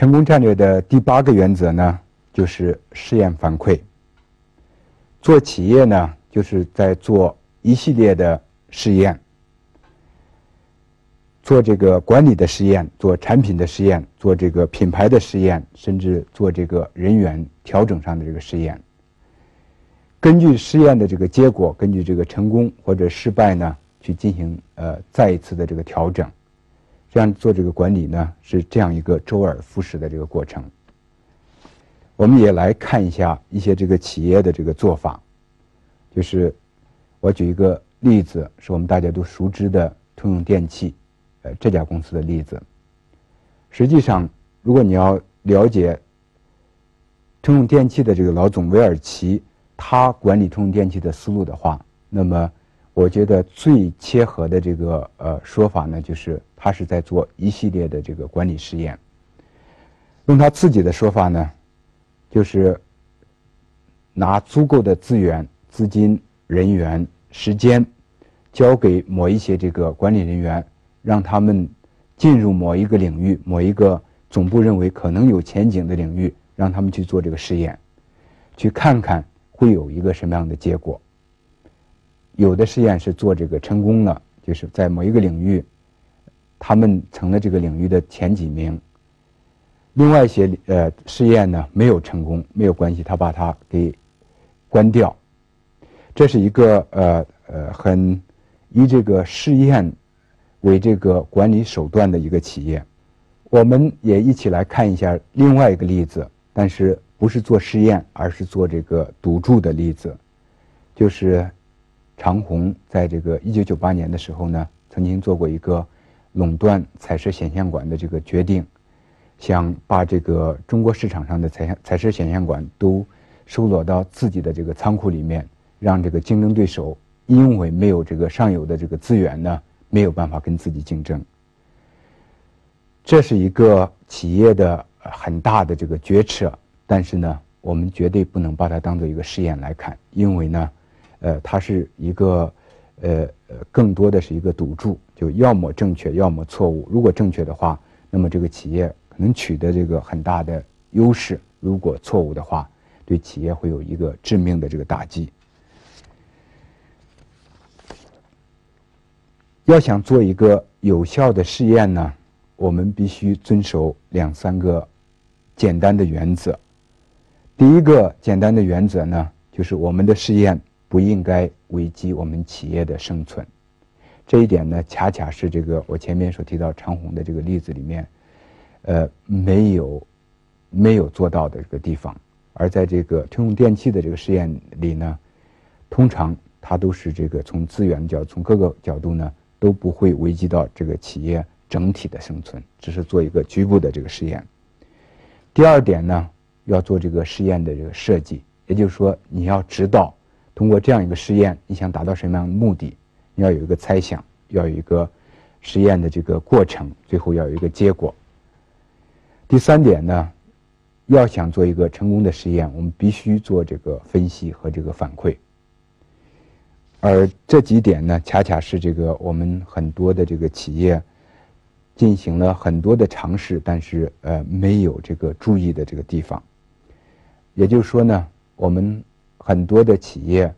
成功战略的第八个原则呢，就是试验反馈。做企业呢，就是在做一系列的试验，做这个管理的试验，做产品的试验，做这个品牌的试验，甚至做这个人员调整上的这个试验。根据试验的这个结果，根据这个成功或者失败呢，去进行呃再一次的这个调整。这样做这个管理呢，是这样一个周而复始的这个过程。我们也来看一下一些这个企业的这个做法，就是我举一个例子，是我们大家都熟知的通用电气，呃这家公司的例子。实际上，如果你要了解通用电气的这个老总韦尔奇，他管理通用电气的思路的话，那么。我觉得最切合的这个呃说法呢，就是他是在做一系列的这个管理实验。用他自己的说法呢，就是拿足够的资源、资金、人员、时间，交给某一些这个管理人员，让他们进入某一个领域、某一个总部认为可能有前景的领域，让他们去做这个实验，去看看会有一个什么样的结果。有的实验是做这个成功了，就是在某一个领域，他们成了这个领域的前几名。另外一些呃试验呢没有成功，没有关系，他把它给关掉。这是一个呃呃很以这个试验为这个管理手段的一个企业。我们也一起来看一下另外一个例子，但是不是做试验，而是做这个赌注的例子，就是。长虹在这个一九九八年的时候呢，曾经做过一个垄断彩色显像管的这个决定，想把这个中国市场上的彩彩色显像管都收罗到自己的这个仓库里面，让这个竞争对手因为没有这个上游的这个资源呢，没有办法跟自己竞争。这是一个企业的很大的这个决策，但是呢，我们绝对不能把它当做一个试验来看，因为呢。呃，它是一个，呃呃，更多的是一个赌注，就要么正确，要么错误。如果正确的话，那么这个企业可能取得这个很大的优势；如果错误的话，对企业会有一个致命的这个打击。要想做一个有效的试验呢，我们必须遵守两三个简单的原则。第一个简单的原则呢，就是我们的试验。不应该危及我们企业的生存，这一点呢，恰恰是这个我前面所提到长虹的这个例子里面，呃，没有没有做到的这个地方。而在这个通用电气的这个实验里呢，通常它都是这个从资源角从各个角度呢都不会危及到这个企业整体的生存，只是做一个局部的这个实验。第二点呢，要做这个实验的这个设计，也就是说你要知道。通过这样一个实验，你想达到什么样的目的？你要有一个猜想，要有一个实验的这个过程，最后要有一个结果。第三点呢，要想做一个成功的实验，我们必须做这个分析和这个反馈。而这几点呢，恰恰是这个我们很多的这个企业进行了很多的尝试，但是呃没有这个注意的这个地方。也就是说呢，我们。很多的企业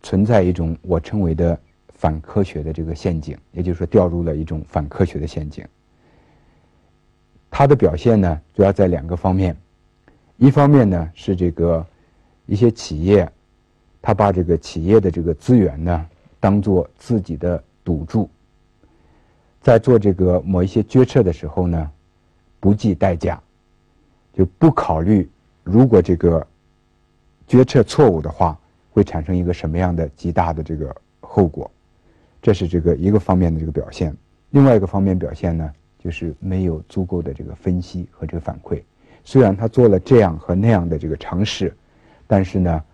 存在一种我称为的反科学的这个陷阱，也就是说掉入了一种反科学的陷阱。它的表现呢，主要在两个方面，一方面呢是这个一些企业，他把这个企业的这个资源呢当做自己的赌注，在做这个某一些决策的时候呢，不计代价，就不考虑如果这个。决策错误的话，会产生一个什么样的极大的这个后果？这是这个一个方面的这个表现。另外一个方面表现呢，就是没有足够的这个分析和这个反馈。虽然他做了这样和那样的这个尝试，但是呢，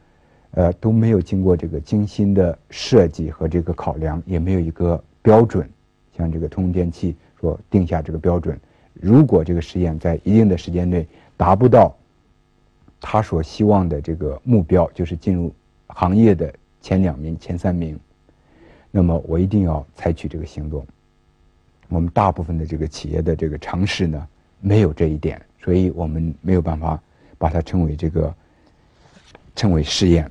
呃，都没有经过这个精心的设计和这个考量，也没有一个标准。像这个通用电气说定下这个标准，如果这个实验在一定的时间内达不到。他所希望的这个目标就是进入行业的前两名、前三名，那么我一定要采取这个行动。我们大部分的这个企业的这个尝试呢，没有这一点，所以我们没有办法把它称为这个称为试验。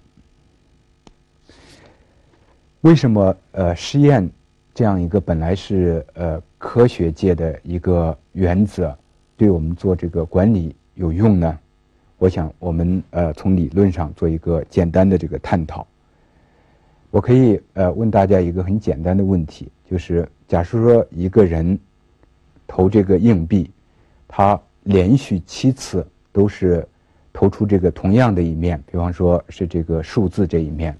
为什么呃试验这样一个本来是呃科学界的一个原则，对我们做这个管理有用呢？我想我们呃从理论上做一个简单的这个探讨。我可以呃问大家一个很简单的问题，就是假设说一个人投这个硬币，他连续七次都是投出这个同样的一面，比方说是这个数字这一面，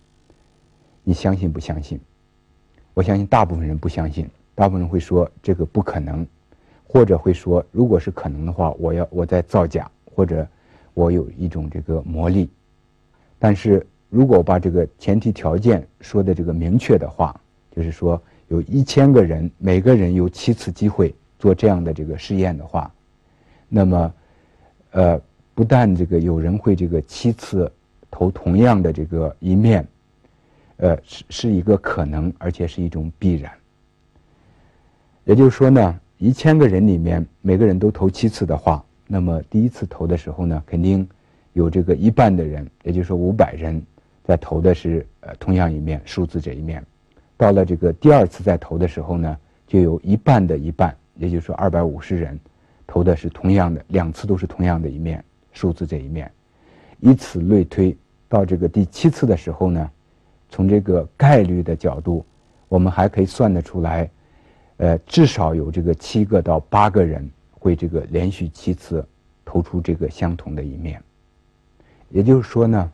你相信不相信？我相信大部分人不相信，大部分人会说这个不可能，或者会说如果是可能的话，我要我在造假，或者我有一种这个魔力，但是。如果把这个前提条件说的这个明确的话，就是说有一千个人，每个人有七次机会做这样的这个试验的话，那么，呃，不但这个有人会这个七次投同样的这个一面，呃，是是一个可能，而且是一种必然。也就是说呢，一千个人里面每个人都投七次的话，那么第一次投的时候呢，肯定有这个一半的人，也就是说五百人。在投的是呃同样一面数字这一面，到了这个第二次再投的时候呢，就有一半的一半，也就是说二百五十人投的是同样的两次都是同样的一面数字这一面，以此类推，到这个第七次的时候呢，从这个概率的角度，我们还可以算得出来，呃至少有这个七个到八个人会这个连续七次投出这个相同的一面，也就是说呢。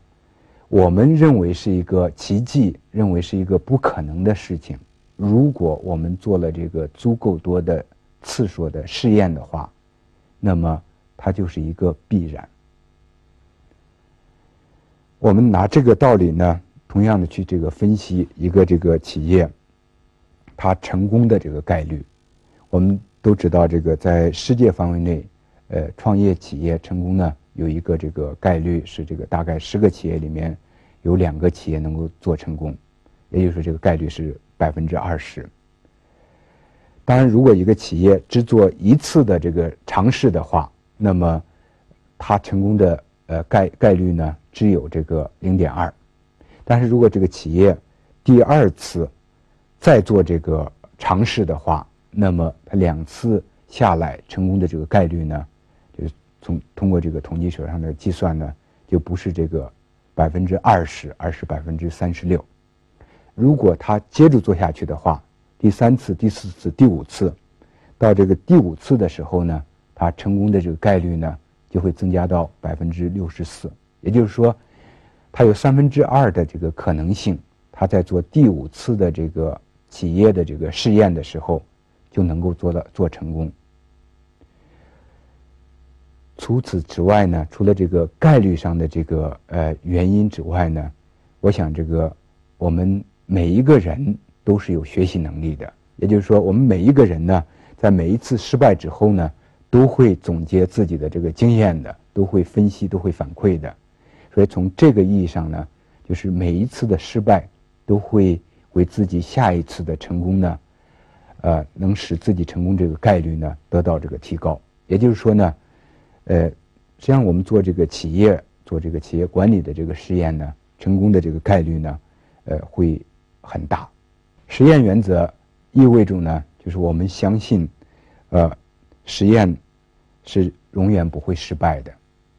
我们认为是一个奇迹，认为是一个不可能的事情。如果我们做了这个足够多的次数的试验的话，那么它就是一个必然。我们拿这个道理呢，同样的去这个分析一个这个企业，它成功的这个概率。我们都知道，这个在世界范围内，呃，创业企业成功呢。有一个这个概率是这个大概十个企业里面有两个企业能够做成功，也就是说这个概率是百分之二十。当然，如果一个企业只做一次的这个尝试的话，那么它成功的呃概概率呢只有这个零点二。但是如果这个企业第二次再做这个尝试的话，那么他两次下来成功的这个概率呢？就从通过这个统计学上的计算呢，就不是这个百分之二十，而是百分之三十六。如果他接着做下去的话，第三次、第四次、第五次，到这个第五次的时候呢，他成功的这个概率呢就会增加到百分之六十四。也就是说，他有三分之二的这个可能性，他在做第五次的这个企业的这个试验的时候，就能够做到做成功。除此之外呢，除了这个概率上的这个呃原因之外呢，我想这个我们每一个人都是有学习能力的。也就是说，我们每一个人呢，在每一次失败之后呢，都会总结自己的这个经验的，都会分析，都会反馈的。所以从这个意义上呢，就是每一次的失败都会为自己下一次的成功呢，呃，能使自己成功这个概率呢得到这个提高。也就是说呢。呃，实际上我们做这个企业做这个企业管理的这个实验呢，成功的这个概率呢，呃，会很大。实验原则意味着呢，就是我们相信，呃，实验是永远不会失败的。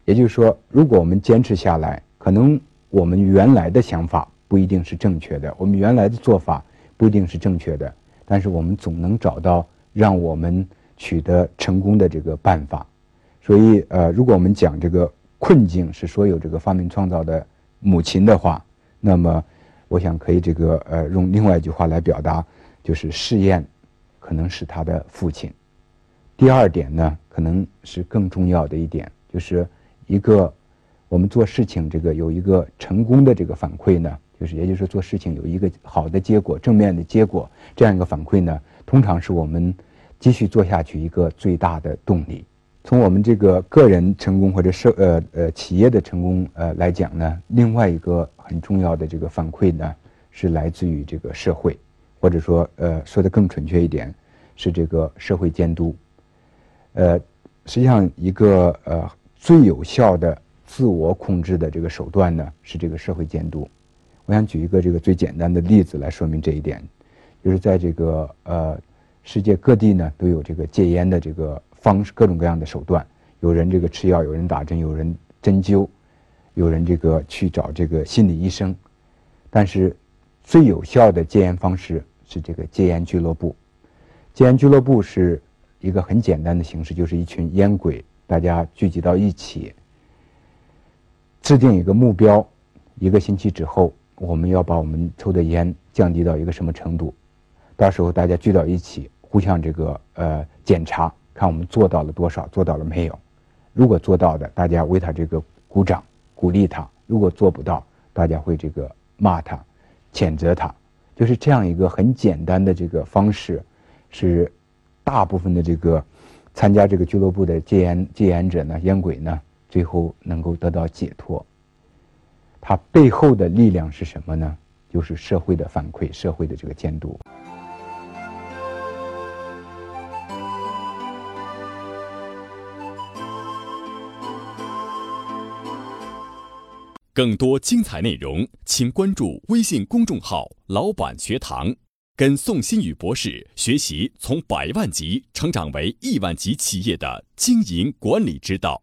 也就是说，如果我们坚持下来，可能我们原来的想法不一定是正确的，我们原来的做法不一定是正确的，但是我们总能找到让我们取得成功的这个办法。所以，呃，如果我们讲这个困境是所有这个发明创造的母亲的话，那么，我想可以这个呃用另外一句话来表达，就是试验可能是他的父亲。第二点呢，可能是更重要的一点，就是一个我们做事情这个有一个成功的这个反馈呢，就是也就是做事情有一个好的结果、正面的结果，这样一个反馈呢，通常是我们继续做下去一个最大的动力。从我们这个个人成功或者社呃呃企业的成功呃来讲呢，另外一个很重要的这个反馈呢，是来自于这个社会，或者说呃说的更准确一点，是这个社会监督。呃，实际上一个呃最有效的自我控制的这个手段呢是这个社会监督。我想举一个这个最简单的例子来说明这一点，就是在这个呃世界各地呢都有这个戒烟的这个方式，各种各样的手段。有人这个吃药，有人打针，有人针灸，有人这个去找这个心理医生。但是最有效的戒烟方式是这个戒烟俱乐部。戒烟俱乐部是一个很简单的形式，就是一群烟鬼，大家聚集到一起，制定一个目标，一个星期之后，我们要把我们抽的烟降低到一个什么程度？到时候大家聚到一起，互相这个呃检查，看我们做到了多少，做到了没有。如果做到的，大家为他这个鼓掌鼓励他；如果做不到，大家会这个骂他、谴责他。就是这样一个很简单的这个方式，是大部分的这个参加这个俱乐部的戒烟戒烟者呢、烟鬼呢，最后能够得到解脱。他背后的力量是什么呢？就是社会的反馈、社会的这个监督。更多精彩内容，请关注微信公众号“老板学堂”，跟宋新宇博士学习从百万级成长为亿万级企业的经营管理之道。